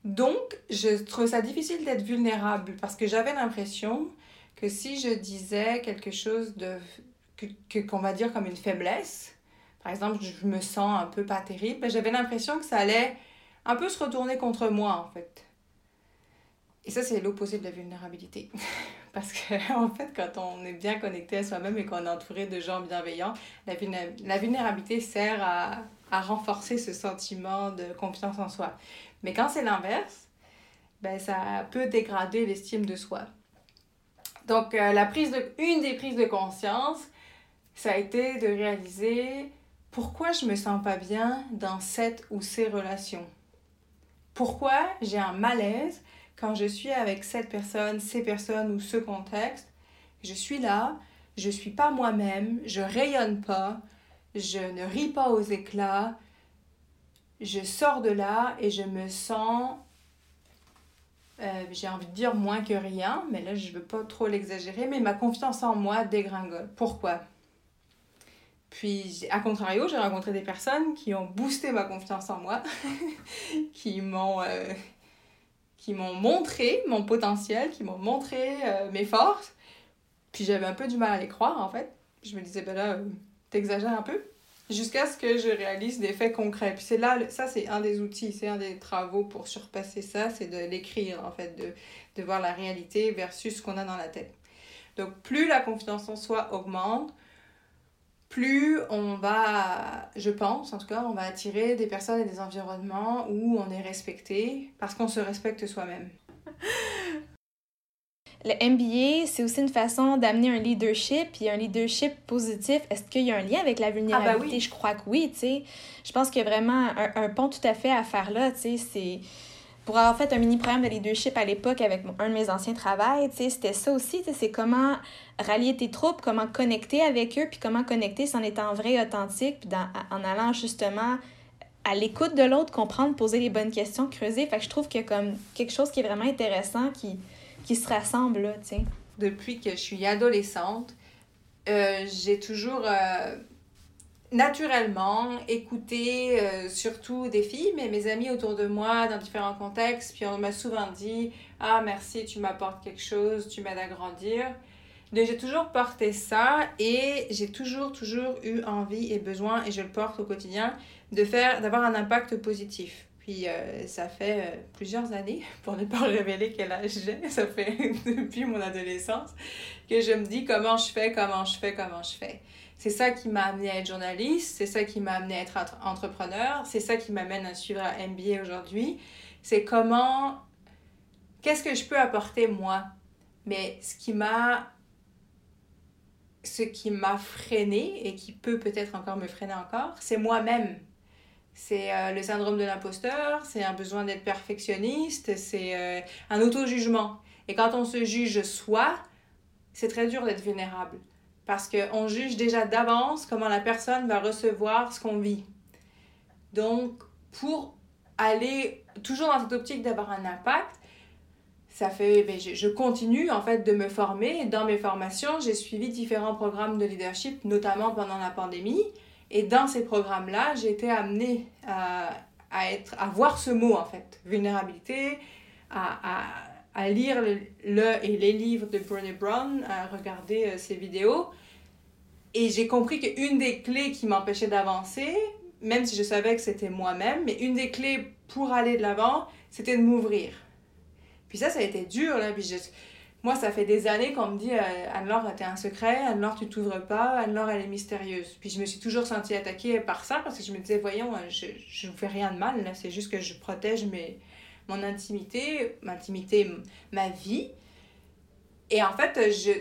Donc, je trouve ça difficile d'être vulnérable parce que j'avais l'impression que si je disais quelque chose de que qu'on va dire comme une faiblesse, par exemple, je me sens un peu pas terrible, ben, j'avais l'impression que ça allait un peu se retourner contre moi en fait. Et ça, c'est l'opposé de la vulnérabilité. Parce que, en fait, quand on est bien connecté à soi-même et qu'on est entouré de gens bienveillants, la, vulnérabilité sert à, à, renforcer ce sentiment de confiance en soi. Mais quand c'est l'inverse, ben, ça peut dégrader l'estime de soi. Donc, euh, la prise de, une des prises de conscience, ça a été de réaliser pourquoi je me sens pas bien dans cette ou ces relations. Pourquoi j'ai un malaise quand je suis avec cette personne, ces personnes ou ce contexte, je suis là, je suis pas moi-même, je rayonne pas, je ne ris pas aux éclats, je sors de là et je me sens, euh, j'ai envie de dire moins que rien, mais là je veux pas trop l'exagérer, mais ma confiance en moi dégringole. Pourquoi? Puis, à contrario, j'ai rencontré des personnes qui ont boosté ma confiance en moi, qui m'ont euh, qui m'ont montré mon potentiel, qui m'ont montré euh, mes forces. Puis j'avais un peu du mal à les croire, en fait. Je me disais, ben là, euh, t'exagères un peu. Jusqu'à ce que je réalise des faits concrets. Puis c'est là, ça c'est un des outils, c'est un des travaux pour surpasser ça, c'est de l'écrire, en fait, de, de voir la réalité versus ce qu'on a dans la tête. Donc plus la confiance en soi augmente, plus on va, je pense en tout cas, on va attirer des personnes et des environnements où on est respecté parce qu'on se respecte soi-même. Le MBA, c'est aussi une façon d'amener un leadership, puis un leadership positif. Est-ce qu'il y a un lien avec la vulnérabilité? Ah, bah oui. Je crois que oui, tu sais. Je pense qu'il y a vraiment un, un, pont tout à fait à faire là, tu sais. C'est pour avoir fait un mini programme de leadership à l'époque avec un de mes anciens travails, c'était ça aussi, c'est comment rallier tes troupes, comment connecter avec eux, puis comment connecter en étant vrai, authentique, puis en allant justement à l'écoute de l'autre, comprendre, poser les bonnes questions, creuser. Fait que je trouve qu'il y a comme quelque chose qui est vraiment intéressant qui, qui se rassemble là, tu sais. Depuis que je suis adolescente, euh, j'ai toujours... Euh, naturellement écouter euh, surtout des filles, mais mes amis autour de moi dans différents contextes. Puis on m'a souvent dit Ah, merci, tu m'apportes quelque chose, tu m'aides à grandir. Donc j'ai toujours porté ça et j'ai toujours, toujours eu envie et besoin, et je le porte au quotidien, de faire, d'avoir un impact positif. Puis euh, ça fait euh, plusieurs années, pour ne pas révéler quel âge j'ai, ça fait depuis mon adolescence, que je me dis comment je fais, comment je fais, comment je fais? C'est ça qui m'a amené à être journaliste, c'est ça qui m'a amené à être entrepreneur, c'est ça qui m'amène à suivre un MBA aujourd'hui. C'est comment, qu'est-ce que je peux apporter moi? Mais ce qui m'a, ce qui m'a freiné et qui peut peut-être encore me freiner encore, c'est moi-même. C'est euh, le syndrome de l'imposteur, c'est un besoin d'être perfectionniste, c'est euh, un auto-jugement. Et quand on se juge soi, c'est très dur d'être vulnérable parce qu'on juge déjà d'avance comment la personne va recevoir ce qu'on vit. Donc, pour aller toujours dans cette optique d'avoir un impact, ça fait, ben, je, continue en fait de me former. Dans mes formations, j'ai suivi différents programmes de leadership, notamment pendant la pandémie. Et dans ces programmes-là, j'ai été amenée à, à, être, à voir ce mot en fait, vulnérabilité, à, à à lire le, et les livres de Brené Brown, à regarder euh, ses vidéos. Et j'ai compris qu'une des clés qui m'empêchait d'avancer, même si je savais que c'était moi-même, mais une des clés pour aller de l'avant, c'était de m'ouvrir. Puis ça, ça a été dur, là. Puis moi, ça fait des années qu'on me dit euh, Anne-Laure, t'es un secret, Anne-Laure, tu t'ouvres pas, Anne-Laure, elle est mystérieuse. Puis je me suis toujours sentie attaquée par ça parce que je me disais Voyons, euh, je ne fais rien de mal, là, c'est juste que je protège mes, mon intimité, ma intimité, ma vie. Et en fait, je,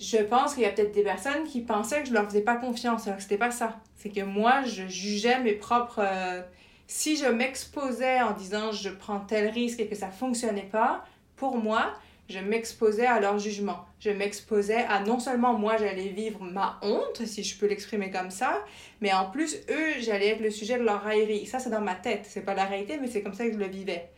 je pense qu'il y a peut-être des personnes qui pensaient que je leur faisais pas confiance, alors que c'était pas ça. C'est que moi, je jugeais mes propres, euh, Si je m'exposais en disant je prends tel risque et que ça fonctionnait pas, pour moi, je m'exposais à leur jugement. Je m'exposais à non seulement moi j'allais vivre ma honte, si je peux l'exprimer comme ça, mais en plus eux j'allais être le sujet de leur raillerie. Ça c'est dans ma tête, c'est pas la réalité, mais c'est comme ça que je le vivais.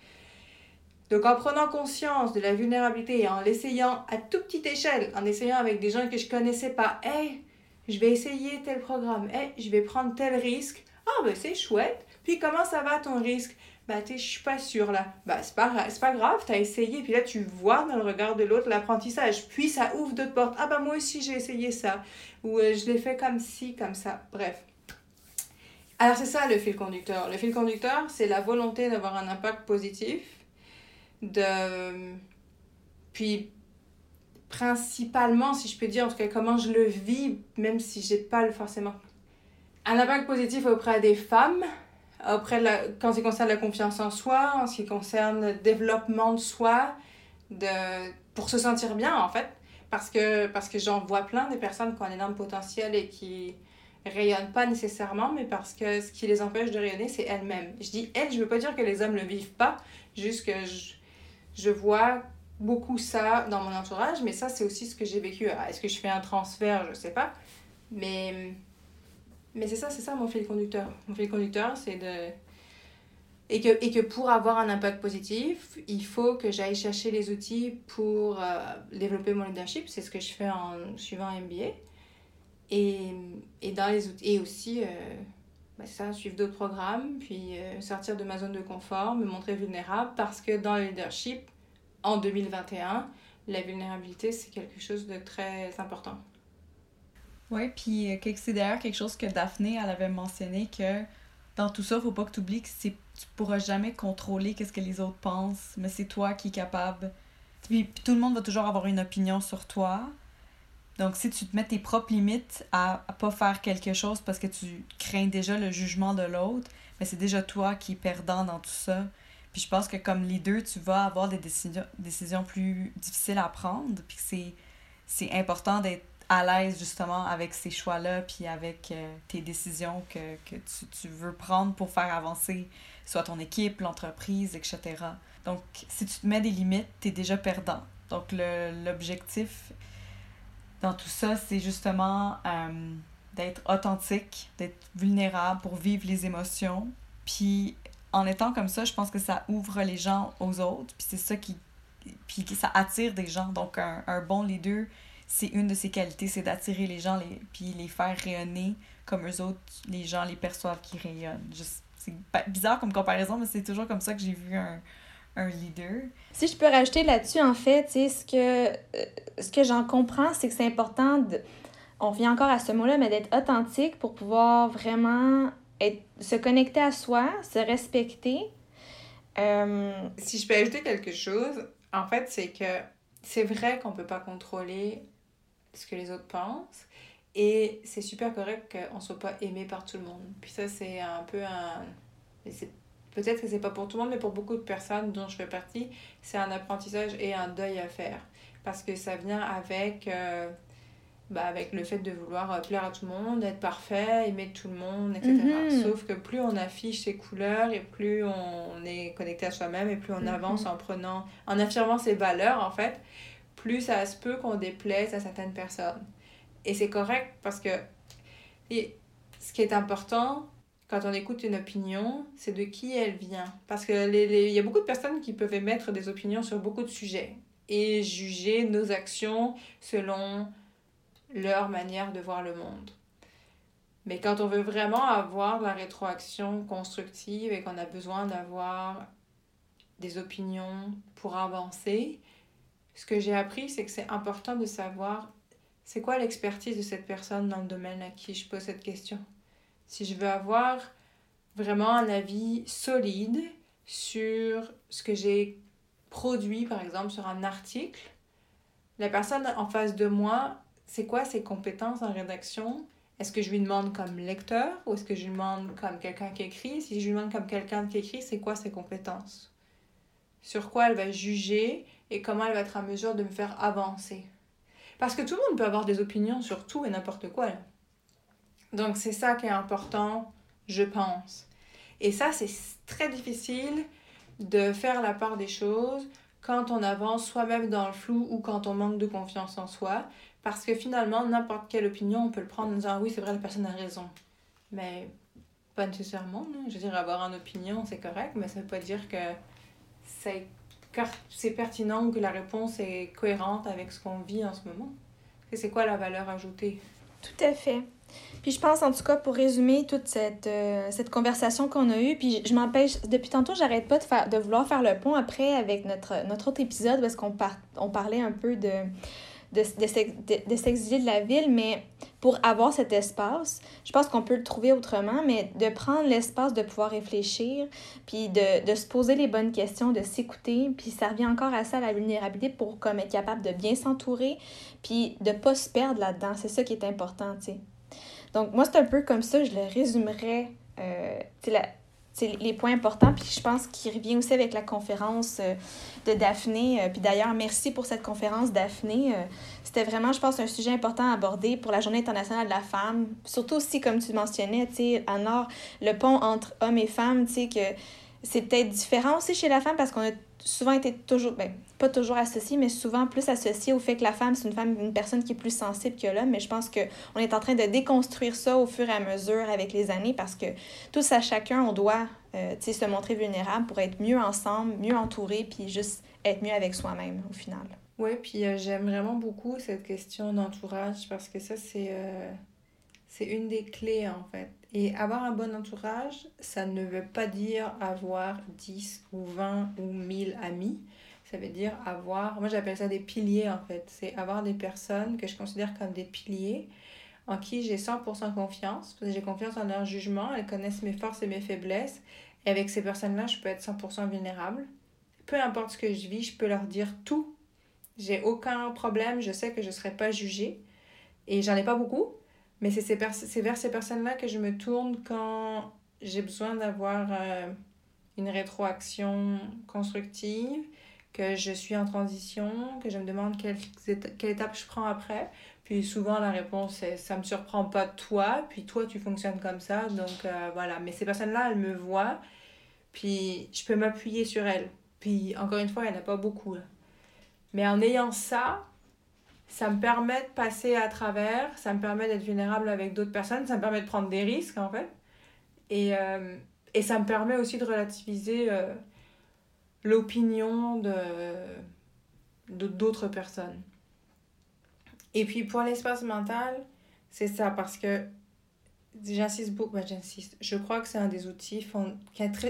Donc en prenant conscience de la vulnérabilité et en l'essayant à toute petite échelle, en essayant avec des gens que je connaissais pas, hey, je vais essayer tel programme, hey, je vais prendre tel risque. Ah ben c'est chouette. Puis comment ça va ton risque? Bah tu je suis pas sûre là. Bah c'est pas, pas grave, tu as essayé, puis là tu vois dans le regard de l'autre l'apprentissage, puis ça ouvre d'autres portes. Ah bah moi aussi j'ai essayé ça, ou euh, je l'ai fait comme ci, comme ça, bref. Alors c'est ça le fil conducteur. Le fil conducteur, c'est la volonté d'avoir un impact positif, de... Puis principalement, si je peux dire, en tout cas comment je le vis, même si j'ai pas forcément... Un impact positif auprès des femmes, après, la, quand il concerne la confiance en soi, en ce qui concerne le développement de soi, de, pour se sentir bien en fait. Parce que, parce que j'en vois plein des personnes qui ont un énorme potentiel et qui rayonnent pas nécessairement, mais parce que ce qui les empêche de rayonner, c'est elles-mêmes. Je dis elles, je veux pas dire que les hommes le vivent pas, juste que je, je vois beaucoup ça dans mon entourage, mais ça, c'est aussi ce que j'ai vécu. Est-ce que je fais un transfert Je sais pas. Mais mais c'est ça, c'est ça mon fil conducteur. Mon fil conducteur, c'est de... Et que, et que pour avoir un impact positif, il faut que j'aille chercher les outils pour euh, développer mon leadership. C'est ce que je fais en suivant MBA. Et, et, dans les outils, et aussi, euh, bah, ça, suivre d'autres programmes, puis euh, sortir de ma zone de confort, me montrer vulnérable, parce que dans le leadership, en 2021, la vulnérabilité, c'est quelque chose de très important. Oui, puis euh, c'est d'ailleurs quelque chose que Daphné, elle avait mentionné que dans tout ça, faut pas que tu oublies que tu pourras jamais contrôler qu'est-ce que les autres pensent, mais c'est toi qui es capable. Puis, tout le monde va toujours avoir une opinion sur toi. Donc, si tu te mets tes propres limites à, à pas faire quelque chose parce que tu crains déjà le jugement de l'autre, mais c'est déjà toi qui es perdant dans tout ça. Puis je pense que comme leader, tu vas avoir des décisions, décisions plus difficiles à prendre. Puis c'est important d'être à l'aise justement avec ces choix-là, puis avec euh, tes décisions que, que tu, tu, veux prendre pour faire avancer soit ton équipe, l'entreprise, etc. Donc, si tu te mets des limites, tu es déjà perdant. Donc, l'objectif dans tout ça, c'est justement euh, d'être authentique, d'être vulnérable pour vivre les émotions. Puis, en étant comme ça, je pense que ça ouvre les gens aux autres, puis c'est ça qui... Puis ça attire des gens. Donc, un, un bon leader c'est une de ses qualités, c'est d'attirer les gens les, puis les faire rayonner comme eux autres, les gens les perçoivent qui rayonnent. C'est bizarre comme comparaison, mais c'est toujours comme ça que j'ai vu un, un leader. Si je peux rajouter là-dessus, en fait, ce que, euh, ce que j'en comprends, c'est que c'est important de. On vient encore à ce mot-là, mais d'être authentique pour pouvoir vraiment être, se connecter à soi, se respecter. Euh, si je peux ajouter quelque chose, en fait, c'est que c'est vrai qu'on ne peut pas contrôler ce que les autres pensent. Et c'est super correct qu'on ne soit pas aimé par tout le monde. Puis ça, c'est un peu un... Peut-être que c'est pas pour tout le monde, mais pour beaucoup de personnes dont je fais partie, c'est un apprentissage et un deuil à faire. Parce que ça vient avec, euh, bah, avec le fait de vouloir euh, plaire à tout le monde, être parfait, aimer tout le monde, etc. Mm-hmm. Sauf que plus on affiche ses couleurs et plus on est connecté à soi-même et plus on mm-hmm. avance en prenant, en affirmant ses valeurs, en fait, plus ça se peut qu'on déplaise à certaines personnes. Et c'est correct parce que et ce qui est important quand on écoute une opinion, c'est de qui elle vient. Parce qu'il les, y a beaucoup de personnes qui peuvent émettre des opinions sur beaucoup de sujets et juger nos actions selon leur manière de voir le monde. Mais quand on veut vraiment avoir la rétroaction constructive et qu'on a besoin d'avoir des opinions pour avancer, ce que j'ai appris, c'est que c'est important de savoir c'est quoi l'expertise de cette personne dans le domaine à qui je pose cette question? Si je veux avoir vraiment un avis solide sur ce que j'ai produit, par exemple, sur un article, la personne en face de moi, c'est quoi ses compétences en rédaction? Est-ce que je lui demande comme lecteur ou est-ce que je lui demande comme quelqu'un qui écrit? Si je lui demande comme quelqu'un qui écrit, c'est quoi ses compétences? Sur quoi elle va juger et comment elle va être en mesure de me faire avancer? Parce que tout le monde peut avoir des opinions sur tout et n'importe quoi. Donc c'est ça qui est important, je pense. Et ça, c'est très difficile de faire la part des choses quand on avance soi-même dans le flou ou quand on manque de confiance en soi. Parce que finalement, n'importe quelle opinion, on peut le prendre en disant oui, c'est vrai, la personne a raison. Mais pas nécessairement. Je veux dire, avoir une opinion, c'est correct, mais ça veut pas dire que c'est pertinent ou que la réponse est cohérente avec ce qu'on vit en ce moment. C'est quoi la valeur ajoutée? Tout à fait. Puis je pense, en tout cas, pour résumer toute cette, euh, cette conversation qu'on a eue, puis je m'empêche, depuis tantôt, j'arrête pas de, faire, de vouloir faire le pont après avec notre, notre autre épisode parce qu'on on parlait un peu de, de, de, de s'exiler de la ville, mais pour avoir cet espace, je pense qu'on peut le trouver autrement, mais de prendre l'espace de pouvoir réfléchir, puis de, de se poser les bonnes questions, de s'écouter, puis ça revient encore à ça, la vulnérabilité, pour comme être capable de bien s'entourer, puis de pas se perdre là-dedans. C'est ça qui est important, tu sais. Donc, moi, c'est un peu comme ça, je le résumerais, euh, les points importants. Puis je pense qu'il revient aussi avec la conférence euh, de Daphné. Euh, puis d'ailleurs, merci pour cette conférence, Daphné. Euh, c'était vraiment, je pense, un sujet important à aborder pour la Journée internationale de la femme. Surtout aussi, comme tu mentionnais, tu sais, le pont entre hommes et femmes, tu sais, que c'est peut-être différent aussi chez la femme parce qu'on a souvent été toujours, ben, pas toujours associé, mais souvent plus associé au fait que la femme, c'est une femme, une personne qui est plus sensible que l'homme. Mais je pense qu'on est en train de déconstruire ça au fur et à mesure avec les années parce que tous à chacun, on doit euh, se montrer vulnérable pour être mieux ensemble, mieux entouré, puis juste être mieux avec soi-même au final. Oui, puis euh, j'aime vraiment beaucoup cette question d'entourage parce que ça, c'est euh, c'est une des clés en fait. Et avoir un bon entourage, ça ne veut pas dire avoir 10 ou 20 ou 1000 amis. Ça veut dire avoir, moi j'appelle ça des piliers en fait. C'est avoir des personnes que je considère comme des piliers en qui j'ai 100% confiance. J'ai confiance en leur jugement, elles connaissent mes forces et mes faiblesses. Et avec ces personnes-là, je peux être 100% vulnérable. Peu importe ce que je vis, je peux leur dire tout. J'ai aucun problème, je sais que je ne serai pas jugée. Et j'en ai pas beaucoup, mais c'est vers ces personnes-là que je me tourne quand j'ai besoin d'avoir euh, une rétroaction constructive, que je suis en transition, que je me demande quelle, quelle étape je prends après. Puis souvent, la réponse est ça me surprend pas toi, puis toi, tu fonctionnes comme ça. Donc euh, voilà. Mais ces personnes-là, elles me voient, puis je peux m'appuyer sur elles. Puis encore une fois, il n'y en a pas beaucoup. Mais en ayant ça, ça me permet de passer à travers, ça me permet d'être vulnérable avec d'autres personnes, ça me permet de prendre des risques en fait. Et, euh, et ça me permet aussi de relativiser euh, l'opinion de d'autres personnes. Et puis pour l'espace mental, c'est ça parce que j'insiste beaucoup, ben, j'insiste, je crois que c'est un des outils,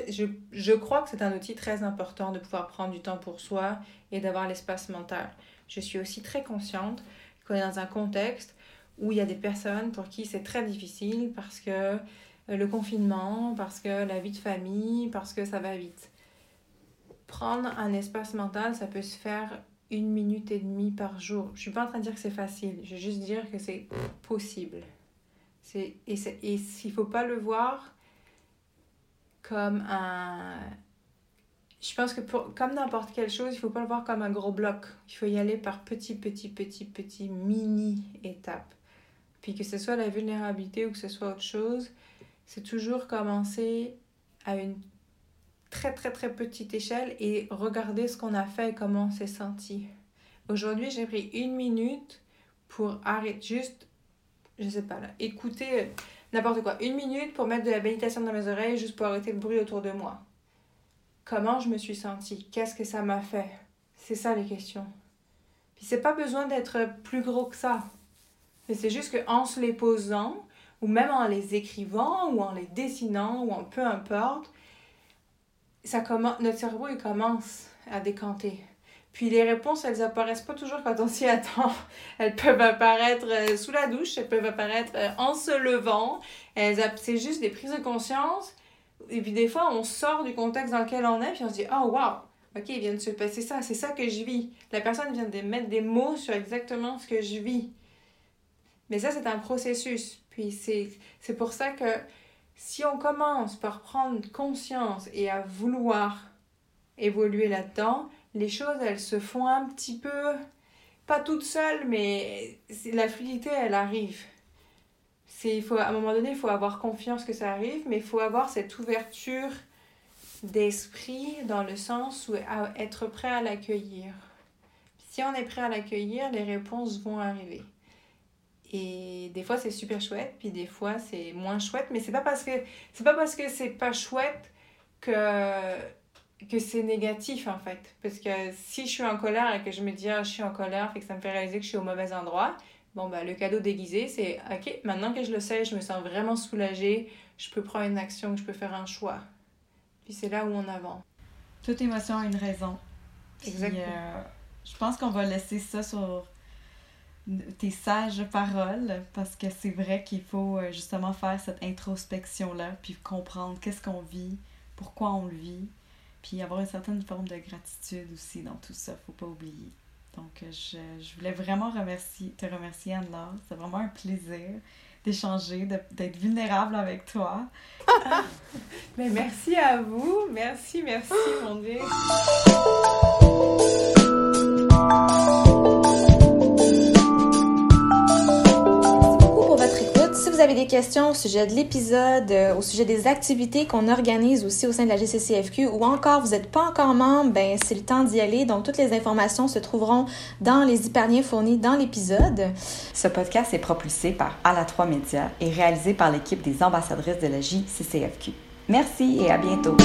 je, je crois que c'est un outil très important de pouvoir prendre du temps pour soi et d'avoir l'espace mental je suis aussi très consciente qu'on est dans un contexte où il y a des personnes pour qui c'est très difficile parce que euh, le confinement, parce que la vie de famille, parce que ça va vite. Prendre un espace mental, ça peut se faire une minute et demie par jour. Je suis pas en train de dire que c'est facile, je veux juste dire que c'est possible. Et, et il faut pas le voir comme un, je pense que pour, comme n'importe quelle chose, il faut pas le voir comme un gros bloc. Il faut y aller par petits, petits, petits, petits mini-étapes. Puis que ce soit la vulnérabilité ou que ce soit autre chose, c'est toujours commencer à une très, très, très petite échelle et regarder ce qu'on a fait et comment on s'est senti. Aujourd'hui, j'ai pris une minute pour arrêter, juste, je sais pas là, écouter n'importe quoi. Une minute pour mettre de la méditation dans mes oreilles juste pour arrêter le bruit autour de moi comment je me suis sentie, qu'est-ce que ça m'a fait? C'est ça les questions. Puis c'est pas besoin d'être plus gros que ça. Mais c'est juste qu'en se les posant, ou même en les écrivant, ou en les dessinant, ou en peu importe, ça commence, notre cerveau il commence à décanter. Puis les réponses, elles apparaissent pas toujours quand on s'y attend. Elles peuvent apparaître euh, sous la douche, elles peuvent apparaître euh, en se levant. C'est juste des prises de conscience et puis des fois, on sort du contexte dans lequel on est, puis on se dit, oh wow, ok, il vient de se passer ça, c'est ça que je vis. La personne vient de mettre des mots sur exactement ce que je vis. Mais ça, c'est un processus. Puis c'est pour ça que si on commence par prendre conscience et à vouloir évoluer là-dedans, les choses, elles se font un petit peu, pas toutes seules, mais la fluidité, elle arrive il faut, à un moment donné, il faut avoir confiance que ça arrive, mais il faut avoir cette ouverture d'esprit dans le sens où être prêt à l'accueillir. Si on est prêt à l'accueillir, les réponses vont arriver. Et des fois c'est super chouette, puis des fois c'est moins chouette, mais c'est pas parce que c'est pas parce que c'est pas chouette que que c'est négatif en fait. Parce que si je suis en colère et que je me dis ah, je suis en colère, fait que ça me fait réaliser que je suis au mauvais endroit, bon bah le cadeau déguisé c'est ok, maintenant que je le sais, je me sens vraiment soulagée, je peux prendre une action, je peux faire un choix. Puis c'est là où on avance. Toute émotion a une raison. Exactement. Euh, je pense qu'on va laisser ça sur tes sages paroles parce que c'est vrai qu'il faut euh, justement faire cette introspection-là, puis comprendre qu'est-ce qu'on vit, pourquoi on le vit, puis avoir une certaine forme de gratitude aussi dans tout ça, faut pas oublier. Donc, euh, je, je voulais vraiment remercier, te remercier, Anne-Laure. C'est vraiment un plaisir d'échanger, d'être vulnérable avec toi. Mais merci à vous. Merci, merci, mon Dieu. Avez des questions au sujet de l'épisode, euh, au sujet des activités qu'on organise aussi au sein de la GCCFQ ou encore vous n'êtes pas encore membre, ben c'est le temps d'y aller. Donc toutes les informations se trouveront dans les hyperliens fournis dans l'épisode. Ce podcast est propulsé par la 3 Médias et réalisé par l'équipe des ambassadrices de la JCCFQ. Merci et à bientôt.